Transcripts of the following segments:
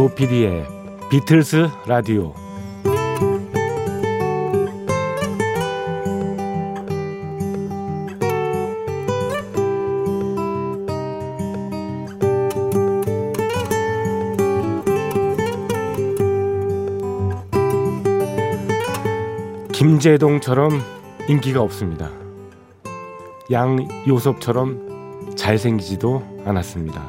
조피디의 비틀스 라디오 김재동처럼 인기가 없습니다. 양요섭처럼 잘생기지도 않았습니다.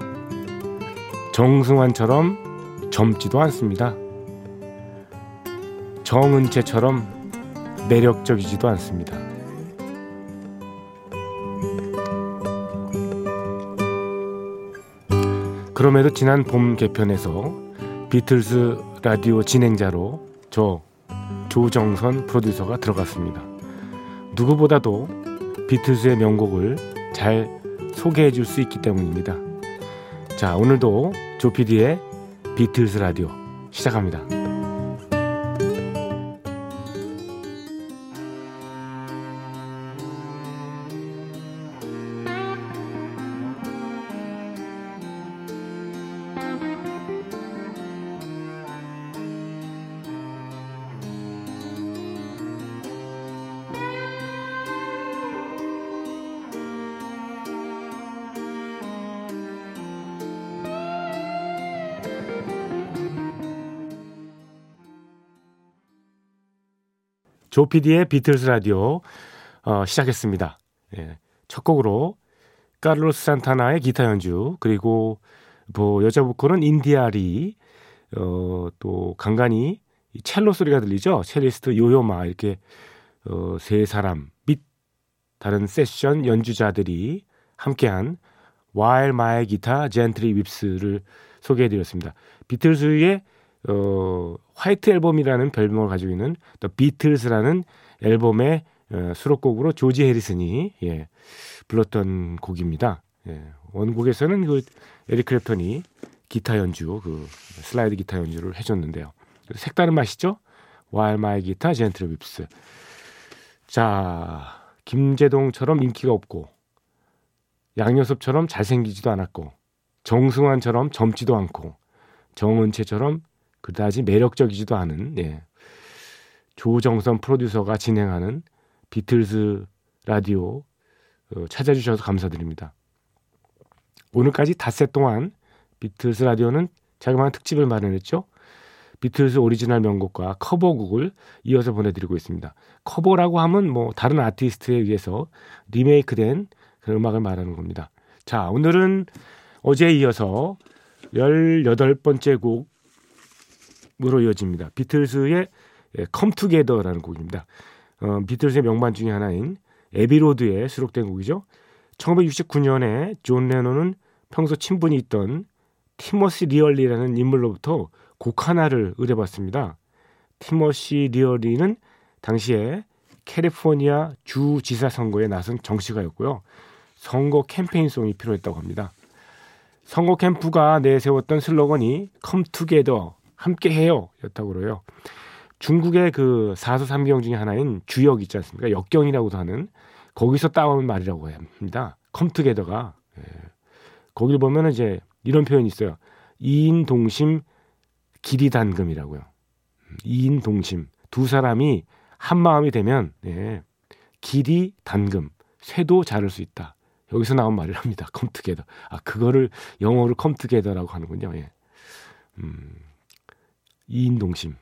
정승환처럼 젊지도 않습니다. 정은채처럼 매력적이지도 않습니다. 그럼에도 지난 봄 개편에서 비틀스 라디오 진행자로 저 조정선 프로듀서가 들어갔습니다. 누구보다도 비틀스의 명곡을 잘 소개해 줄 수 있기 때문입니다. 자, 오늘도 조피디의 비틀스 라디오 시작합니다. 조피디의 비틀스 라디오 어, 시작했습니다. 예, 첫 곡으로 카를로스 산타나의 기타 연주 그리고 뭐 여자 보컬은 인디아 아리 어, 또 간간히 첼로 소리가 들리죠. 첼리스트 요요마 이렇게 어, 세 사람 및 다른 세션 연주자들이 함께한 While My Guitar Gently Weeps를 소개해드렸습니다. 비틀스의 어, 화이트 앨범이라는 별명을 가지고 있는 The Beatles라는 앨범의 어, 수록곡으로 조지 해리슨이 예, 불렀던 곡입니다. 예, 원곡에서는 그 에릭 크랩턴이 기타 연주, 그 슬라이드 기타 연주를 해줬는데요. 색다른 맛이죠? While My Guitar Gently Weeps. 자, 김제동처럼 인기가 없고 양요섭처럼 잘생기지도 않았고 정승환처럼 젊지도 않고 정은채처럼 그다지 매력적이지도 않은 예. 조정선 프로듀서가 진행하는 비틀즈 라디오 어, 찾아주셔서 감사드립니다. 오늘까지 닷새 동안 비틀스 라디오는 자그마한 특집을 마련했죠. 비틀스 오리지널 명곡과 커버곡을 이어서 보내드리고 있습니다. 커버라고 하면 뭐 다른 아티스트에 의해서 리메이크된 그런 음악을 말하는 겁니다. 자, 오늘은 어제에 이어서 18번째 곡 으로 이어집니다. 비틀스의 Come Together라는 예, 곡입니다. 어, 비틀스의 명반 중의 하나인 Abbey Road에 수록된 곡이죠. 1969년에 존 레논은 평소 친분이 있던 티머시 리어리라는 인물로부터 곡 하나를 의뢰받습니다. 티머시 리어리는 당시에 캘리포니아 주 지사 선거에 나선 정치가였고요. 선거 캠페인송이 필요했다고 합니다. 선거 캠프가 내세웠던 슬로건이 컴투게더 함께 해요. 였다고 그래요. 중국의 그 사서 삼경 중에 하나인 주역 있지 않습니까? 역경이라고도 하는 거기서 따온 말이라고 합니다. 컴투게더가 예. 거기를 보면 이제 이런 표현이 있어요. 이인 동심 기리단금이라고요. 이인동심 두 사람이 한 마음이 되면 예. 기리단금 쇠도 자를 수 있다. 여기서 나온 말이랍니다. Come Together. 아 그거를 영어로 Come Together라고 하는군요. 예. 음. 이인동심.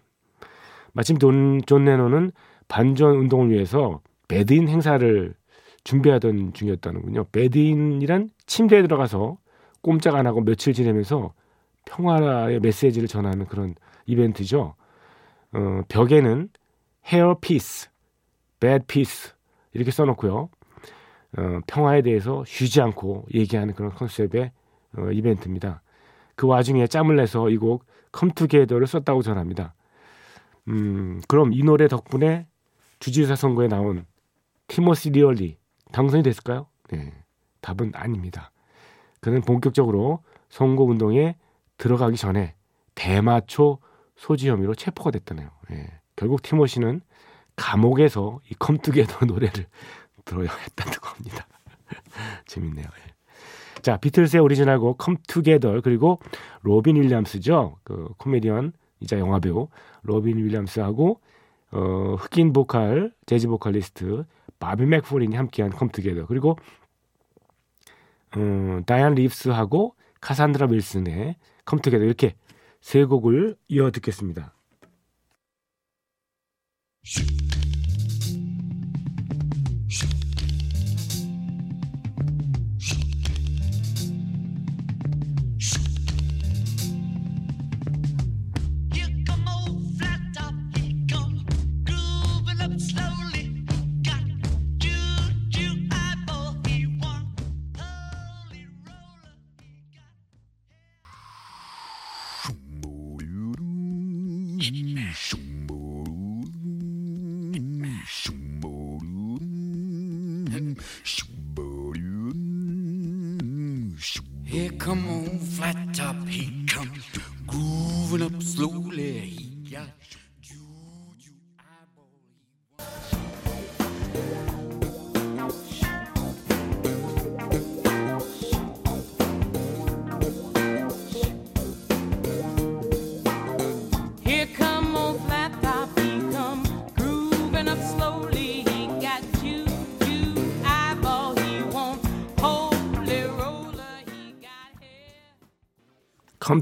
마침 돈, 존 레논은 반전 운동을 위해서 Bed-In 행사를 준비하던 중이었다는군요. Bed-In이란 침대에 들어가서 꼼짝 안 하고 며칠 지내면서 평화의 메시지를 전하는 그런 이벤트죠. 어, 벽에는 Hair Peace, Bed Peace 이렇게 써놓고요. 어, 평화에 대해서 쉬지 않고 얘기하는 그런 컨셉의 어, 이벤트입니다. 그 와중에 짬을 내서 이 곡 Come Together를 썼다고 전합니다. 음, 그럼 이 노래 덕분에 주지사 선거에 나온 티모시 리어리 당선이 됐을까요? 네. 답은 아닙니다. 그는 본격적으로 선거 운동에 들어가기 전에 대마초 소지 혐의로 체포가 됐다네요. 예. 결국 티모시는 감옥에서 이 Come Together 노래를 들어야 했다는 겁니다. 재밌네요. 예. 자, 비틀스의 오리지널곡 Come Together 그리고 로빈 윌리엄스죠. 그 코미디언이자 영화 배우 로빈 윌리엄스하고 어, 흑인 보컬 재즈 보컬리스트 바비 맥포린이 함께한 Come Together 그리고 음, 다이안 리브스하고 카산드라 윌슨의 Come Together 이렇게 세 곡을 이어 듣겠습니다.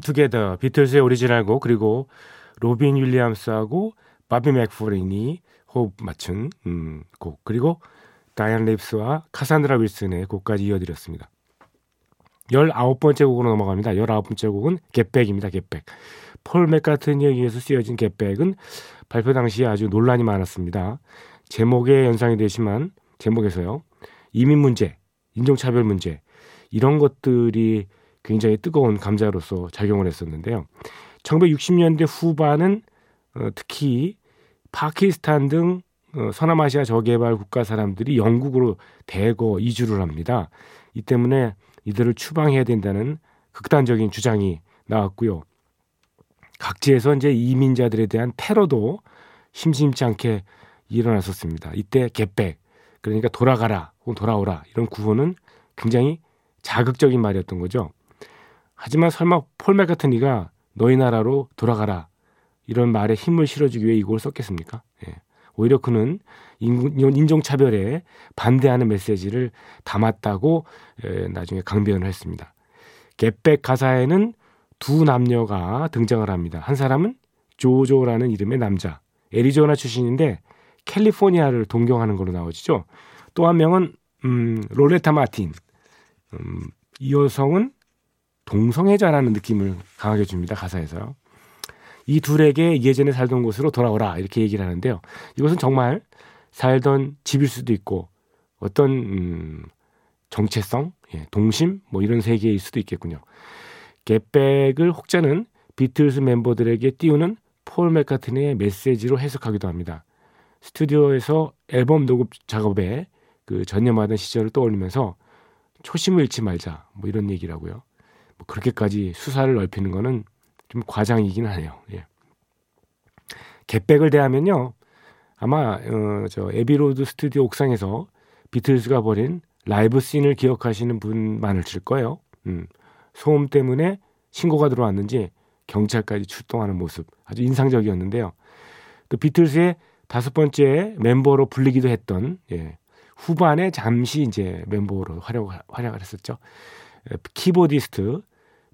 Together 비틀스의 오리지널곡 그리고 로빈 윌리엄스하고 바비 맥퍼린이 호흡 맞춘 음, 곡 그리고 다이안 리브스와 카산드라 윌슨의 곡까지 이어드렸습니다. 19번째 곡으로 넘어갑니다. 19번째 곡은 Get Back입니다. Get Back. 폴 맥카트니에 의해서 쓰여진 Get Back은 발표 당시에 아주 논란이 많았습니다. 제목에 연상이 되지만 제목에서요. 이민 문제, 인종차별 문제 이런 것들이 굉장히 뜨거운 감자로서 작용을 했었는데요. 1960년대 후반은 어, 특히 파키스탄 등 어, 서남아시아 저개발 국가 사람들이 영국으로 대거 이주를 합니다. 이 때문에 이들을 추방해야 된다는 극단적인 주장이 나왔고요. 각지에서 이제 이민자들에 대한 테러도 심심치 않게 일어났었습니다. 이때 겟백 그러니까 돌아가라 혹은 돌아오라 이런 구호는 굉장히 자극적인 말이었던 거죠. 하지만 설마 폴 맥카트니가 너희 나라로 돌아가라 이런 말에 힘을 실어주기 위해 이 곡을 썼겠습니까? 예. 오히려 그는 인종차별에 반대하는 메시지를 담았다고 에, 나중에 강변을 했습니다. 겟백 가사에는 두 남녀가 등장을 합니다. 한 사람은 조조라는 이름의 남자, 애리조나 출신인데 캘리포니아를 동경하는 걸로 나오죠. 또 한 명은 음, 롤레타 마틴. 음, 이 여성은 동성애자라는 느낌을 강하게 줍니다. 가사에서. 이 둘에게 예전에 살던 곳으로 돌아오라 이렇게 얘기를 하는데요. 이것은 정말 살던 집일 수도 있고 어떤 음, 정체성, 예, 동심 뭐 이런 세계일 수도 있겠군요. Get Back을 혹자는 비틀스 멤버들에게 띄우는 폴 맥카트니의 메시지로 해석하기도 합니다. 스튜디오에서 앨범 녹음 작업에 그 전념하던 시절을 떠올리면서 초심을 잃지 말자 뭐 이런 얘기라고요. 뭐 그렇게까지 수사를 넓히는 거는 좀 과장이긴 하네요. 예. Get Back을 대하면요. 아마 어, 저 애비로드 스튜디오 옥상에서 비틀즈가 벌인 라이브 scene을 기억하시는 분 많으실 거예요. 음, 소음 때문에 신고가 들어왔는지 경찰까지 출동하는 모습 아주 인상적이었는데요. 또 비틀즈의 다섯 번째 멤버로 불리기도 했던 예, 후반에 잠시 이제 멤버로 활약, 활약을 했었죠. 에, 키보디스트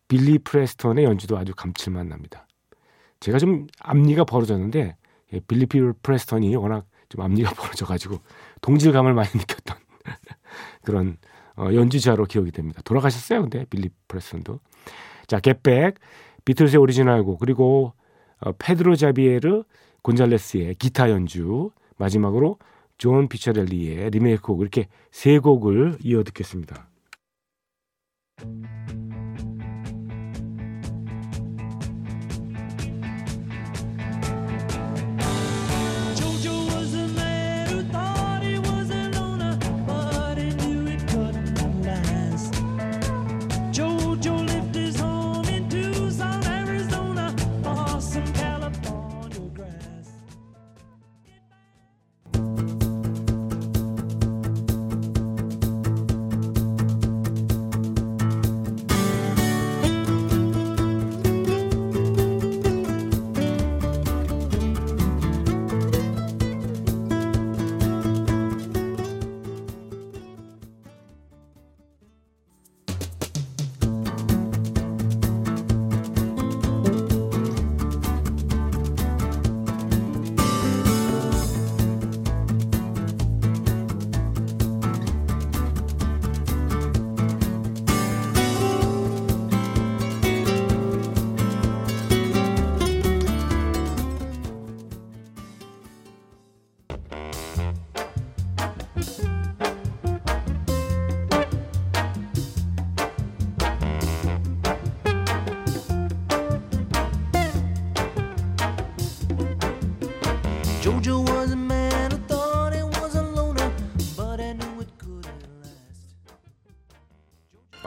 빌리 프레스턴의 연주도 아주 감칠맛 납니다. 제가 좀 앞니가 벌어졌는데 예, 빌리 프레스턴이 워낙 좀 앞니가 벌어져가지고 동질감을 많이 느꼈던 그런 어, 연주자로 기억이 됩니다. 돌아가셨어요, 근데 빌리 프레스턴도. 자, Get Back, 비틀스의 오리지널곡 그리고 어, 페드로 자비에르 곤잘레스의 기타 연주 마지막으로 존 피자렐리의 리메이크곡 이렇게 세 곡을 이어 듣겠습니다.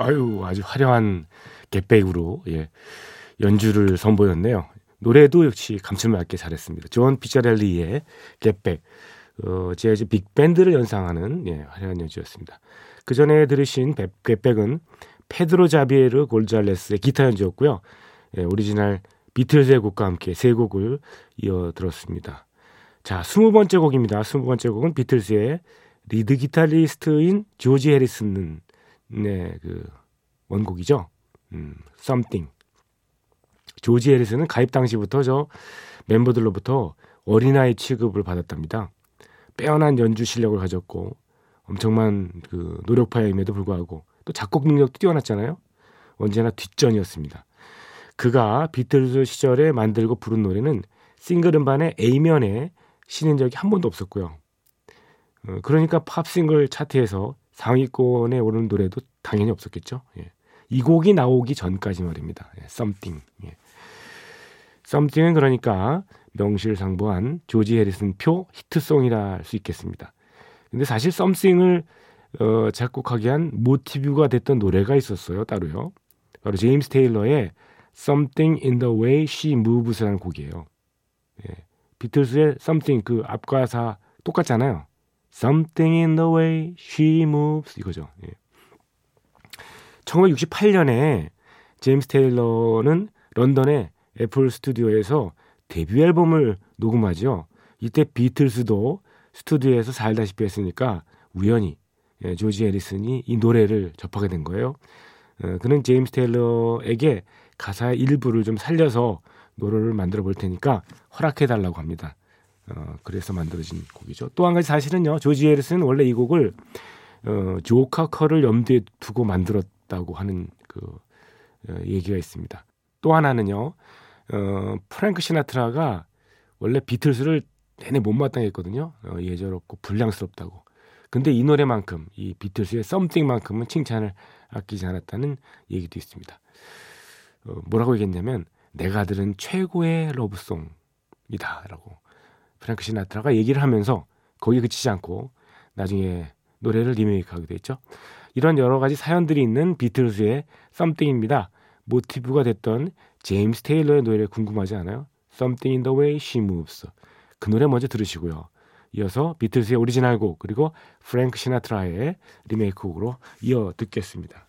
아유 아주 화려한 get백으로 예, 연주를 선보였네요. 노래도 역시 감칠맛 있게 잘했습니다. 존 피자렐리의 Get Back 어, 재즈 빅밴드를 연상하는 예, 화려한 연주였습니다. 그 전에 들으신 Back- Get Back은 페드로 자비에르 곤잘레스의 기타 연주였고요. 예, 오리지널 비틀즈의 곡과 함께 세 곡을 이어 들었습니다. 자, 스무 번째 곡입니다. 스무 번째 곡은 비틀즈의 리드 기타리스트인 조지 해리슨 네, 그 원곡이죠. 음, Something. 조지 해리슨은 가입 당시부터 저 멤버들로부터 어린아이 취급을 받았답니다. 빼어난 연주 실력을 가졌고 엄청난 그 노력파임에도 불구하고 또 작곡 능력도 뛰어났잖아요. 언제나 뒷전이었습니다. 그가 비틀즈 시절에 만들고 부른 노래는 싱글 음반의 A면에 실린 적이 한 번도 없었고요. 어, 그러니까 팝 싱글 차트에서 상위권에 오르는 노래도 당연히 없었겠죠. 예. 이 곡이 나오기 전까지 말입니다. 예, Something. 예. Something은 그러니까 명실상부한 조지 해리슨 표 히트송이라 할 수 있겠습니다. 근데 사실 Something을 어, 작곡하기 위한 모티브가 됐던 노래가 있었어요. 따로요. 바로 제임스 테일러의 Something in the Way She Moves라는 곡이에요. 예. 비틀스의 Something 그 앞가사 똑같잖아요. Something in the way she moves 이거죠. 예. 1968년에 제임스 테일러는 런던의 애플 스튜디오에서 데뷔 앨범을 녹음하죠. 이때 비틀스도 스튜디오에서 살다시피 했으니까 우연히 예, 조지 해리슨이 이 노래를 접하게 된 거예요. 어, 그는 제임스 테일러에게 가사의 일부를 좀 살려서 노래를 만들어 볼 테니까 허락해 달라고 합니다. 어, 그래서 만들어진 곡이죠. 또 한 가지 사실은요. 조지 해리슨은 원래 이 곡을 어, 조 카커를 염두에 두고 만들었다고 하는 그 어, 얘기가 있습니다. 또 하나는요. 어, 프랭크 시나트라가 원래 비틀스를 내내 못마땅해 했거든요. 어, 예절없고 불량스럽다고. 근데 이 노래만큼 이 비틀스의 Something만큼은 칭찬을 아끼지 않았다는 얘기도 있습니다. 어, 뭐라고 얘기했냐면 내가 들은 최고의 love song이다라고 프랭크 시나트라가 얘기를 하면서 거기에 그치지 않고 나중에 노래를 리메이크하게 됐죠. 이런 여러 가지 사연들이 있는 비틀스의 Something입니다. 모티브가 됐던 제임스 테일러의 노래 궁금하지 않아요? Something in the way she moves. 그 노래 먼저 들으시고요. 이어서 비틀스의 오리지널 곡 그리고 프랭크 시나트라의 리메이크 곡으로 이어 듣겠습니다.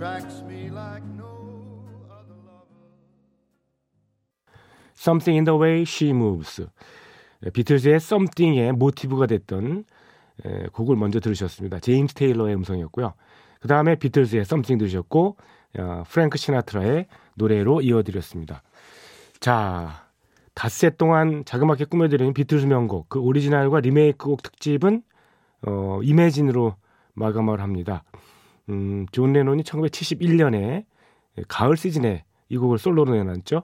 Attracts me like no other lover. Something in the way she moves. 예, 비틀즈의 Something의 모티브가 됐던 에, 곡을 먼저 들으셨습니다. 제임스 테일러의 음성이었고요. 그 다음에 비틀즈의 Something 들으셨고 어, 프랭크 시나트라의 노래로 이어드렸습니다. 자, 닷새 동안 자그맣게 꾸며드리는 비틀즈 명곡 그 오리지널과 리메이크곡 특집은 어, Imagine으로 마감을 합니다. 음, 존 레논이 1971년에 가을 시즌에 이 곡을 솔로로 내놨죠.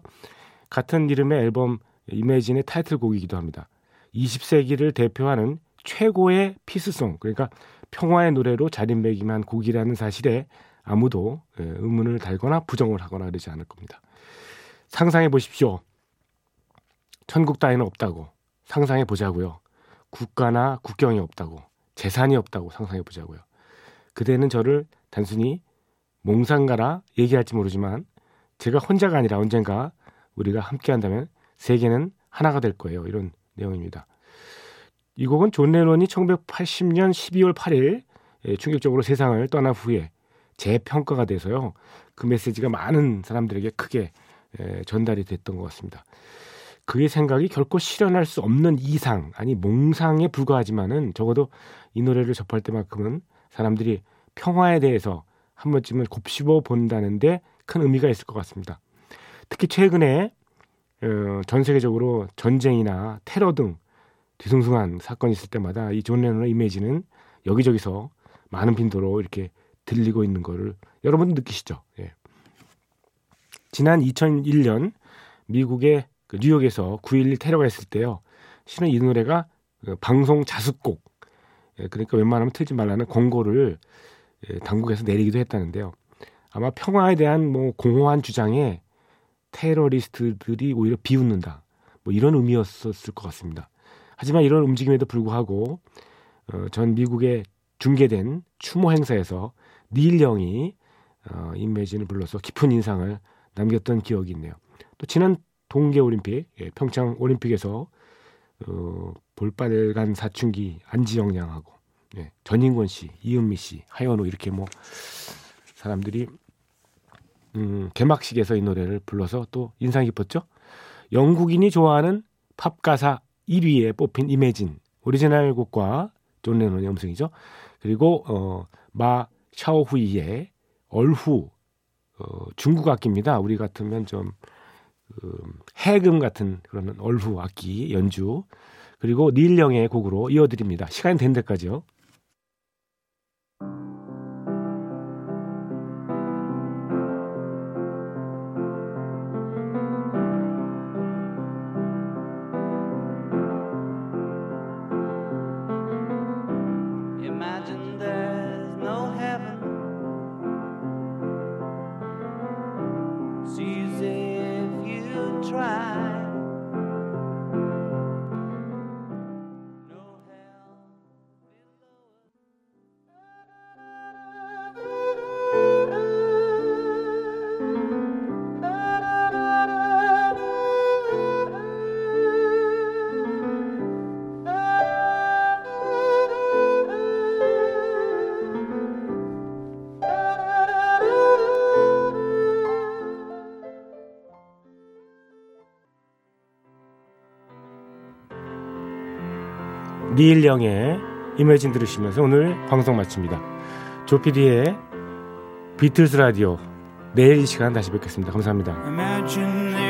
같은 이름의 앨범 Imagine의 타이틀곡이기도 합니다. 20세기를 대표하는 최고의 peace song 그러니까 평화의 노래로 자리매김한 곡이라는 사실에 아무도 예, 의문을 달거나 부정을 하거나 그러지 않을 겁니다. 상상해 보십시오. 천국 따위는 없다고 상상해 보자고요. 국가나 국경이 없다고 재산이 없다고 상상해 보자고요. 그대는 저를 단순히 몽상가라 얘기할지 모르지만 제가 혼자가 아니라 언젠가 우리가 함께 한다면 세계는 하나가 될 거예요. 이런 내용입니다. 이 곡은 존 레논이 1980년 12월 8일 예, 충격적으로 세상을 떠난 후에 재평가가 돼서요. 그 메시지가 많은 사람들에게 크게 예, 전달이 됐던 것 같습니다. 그의 생각이 결코 실현할 수 없는 이상, 아니 몽상에 불과하지만은 적어도 이 노래를 접할 때만큼은 사람들이 평화에 대해서 한 번쯤은 곱씹어 본다는데 큰 의미가 있을 것 같습니다. 특히 최근에 어, 전 세계적으로 전쟁이나 테러 등 뒤숭숭한 사건이 있을 때마다 이 존 레논의 이미지는 여기저기서 많은 빈도로 이렇게 들리고 있는 거를 여러분 느끼시죠? 예. 지난 2001년 미국의 그 뉴욕에서 9.11 테러가 있을 때요. 실은 이 노래가 그 방송 자습곡, 예, 그러니까 웬만하면 틀지 말라는 권고를 예, 당국에서 내리기도 했다는데요. 아마 평화에 대한 뭐 공허한 주장에 테러리스트들이 오히려 비웃는다. 뭐 이런 의미였었을 것 같습니다. 하지만 이런 움직임에도 불구하고 어, 전 미국에 중계된 추모 행사에서 닐 영이 어, 인매진을 불러서 깊은 인상을 남겼던 기억이 있네요. 또 지난 동계 올림픽, 예, 평창 올림픽에서 어, 볼빨간 사춘기 안지영 양하고 예, 전인권 씨, 이은미 씨, 하현우 이렇게 뭐 사람들이 음, 개막식에서 이 노래를 불러서 또 인상 깊었죠. 영국인이 좋아하는 팝 가사 1위에 뽑힌 Imagine 오리지널 곡과 존 레논의 음성이죠. 그리고 어, 마 샤오후이의 얼후 어, 중국 악기입니다. 우리 같으면 좀 그, 해금 같은 그런 얼후 악기 연주 그리고 닐 영의 곡으로 이어드립니다. 시간이 된 데까지요. 닐 영의 이매진 들으시면서 오늘 방송 마칩니다. 조피디의 비틀스 라디오 내일 이 시간 다시 뵙겠습니다. 감사합니다.